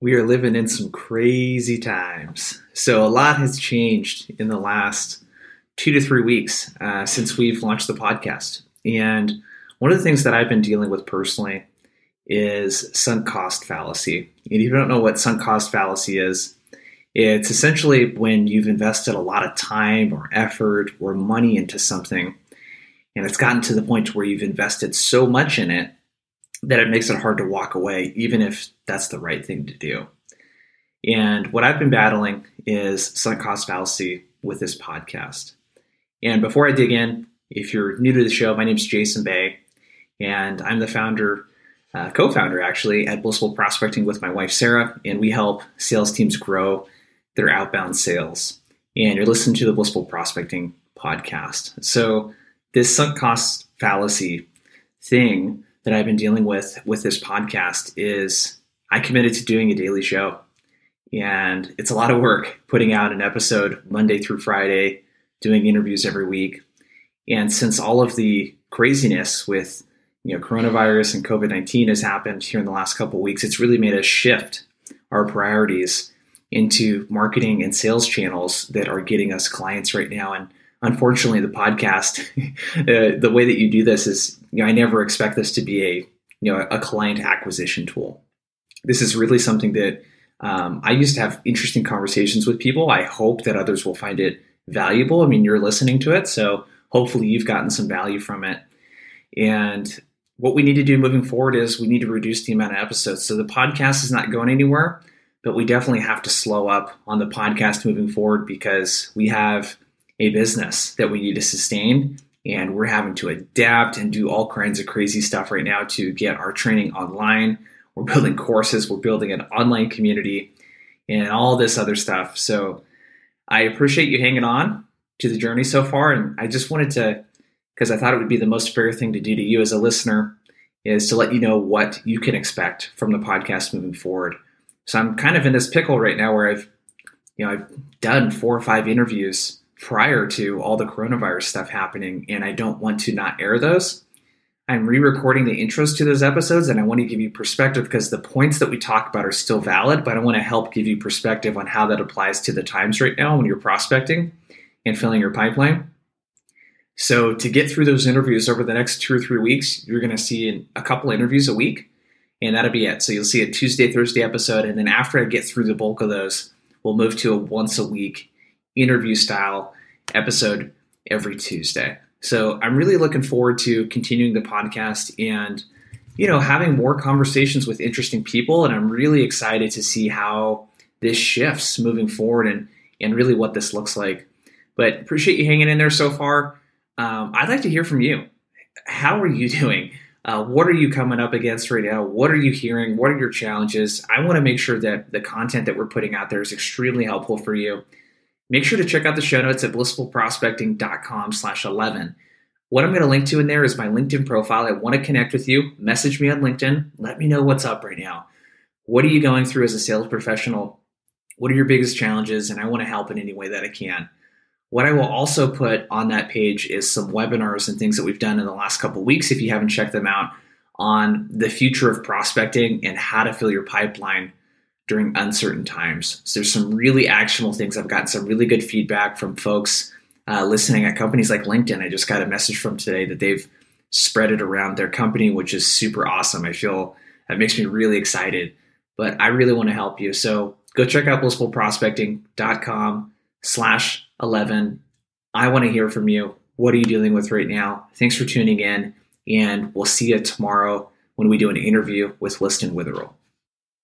we are living in some crazy times. So, a lot has changed in the last two to three weeks uh, since we've launched the podcast. And one of the things that I've been dealing with personally is sunk cost fallacy. And if you don't know what sunk cost fallacy is, it's essentially when you've invested a lot of time or effort or money into something, and it's gotten to the point where you've invested so much in it that it makes it hard to walk away, even if that's the right thing to do. And what I've been battling is sunk cost fallacy with this podcast. And before I dig in, if you're new to the show, my name is Jason Bay, and I'm the founder, uh, co founder actually, at Blissful Prospecting with my wife, Sarah, and we help sales teams grow their outbound sales. And you're listening to the Blissful Prospecting podcast. So, this sunk cost fallacy thing that I've been dealing with with this podcast is I committed to doing a daily show. And it's a lot of work putting out an episode Monday through Friday, doing interviews every week. And since all of the craziness with you know coronavirus and COVID-19 has happened here in the last couple weeks, it's really made us shift our priorities into marketing and sales channels that are getting us clients right now. And unfortunately, the podcast, uh, the way that you do this is, you know, I never expect this to be a, you know, a client acquisition tool. This is really something that um, I used to have interesting conversations with people. I hope that others will find it valuable. I mean, you're listening to it, so hopefully you've gotten some value from it. And what we need to do moving forward is we need to reduce the amount of episodes. So the podcast is not going anywhere, but we definitely have to slow up on the podcast moving forward because we have a business that we need to sustain and we're having to adapt and do all kinds of crazy stuff right now to get our training online. We're building courses, we're building an online community, and all this other stuff. So I appreciate you hanging on to the journey so far. And I just wanted to, because I thought it would be the most fair thing to do to you as a listener, is to let you know what you can expect from the podcast moving forward. So I'm kind of in this pickle right now where I've, you know, I've done four or five interviews prior to all the coronavirus stuff happening, and I don't want to not air those. I'm re recording the intros to those episodes, and I want to give you perspective because the points that we talk about are still valid, but I want to help give you perspective on how that applies to the times right now when you're prospecting and filling your pipeline. So, to get through those interviews over the next two or three weeks, you're going to see a couple interviews a week, and that'll be it. So, you'll see a Tuesday, Thursday episode, and then after I get through the bulk of those, we'll move to a once a week interview style episode every Tuesday. So I'm really looking forward to continuing the podcast and you know having more conversations with interesting people and I'm really excited to see how this shifts moving forward and and really what this looks like. But appreciate you hanging in there so far. Um, I'd like to hear from you. How are you doing? Uh, what are you coming up against right now? What are you hearing? What are your challenges? I want to make sure that the content that we're putting out there is extremely helpful for you. Make sure to check out the show notes at blissfulprospecting.com slash 11. What I'm going to link to in there is my LinkedIn profile. I want to connect with you. Message me on LinkedIn. Let me know what's up right now. What are you going through as a sales professional? What are your biggest challenges? And I want to help in any way that I can. What I will also put on that page is some webinars and things that we've done in the last couple weeks if you haven't checked them out on the future of prospecting and how to fill your pipeline during uncertain times. So there's some really actionable things. I've gotten some really good feedback from folks uh, listening at companies like LinkedIn. I just got a message from today that they've spread it around their company, which is super awesome. I feel that makes me really excited. But I really want to help you. So go check out blissfulprospecting.com slash 11. I want to hear from you. What are you dealing with right now? Thanks for tuning in. And we'll see you tomorrow when we do an interview with Liston Witherill.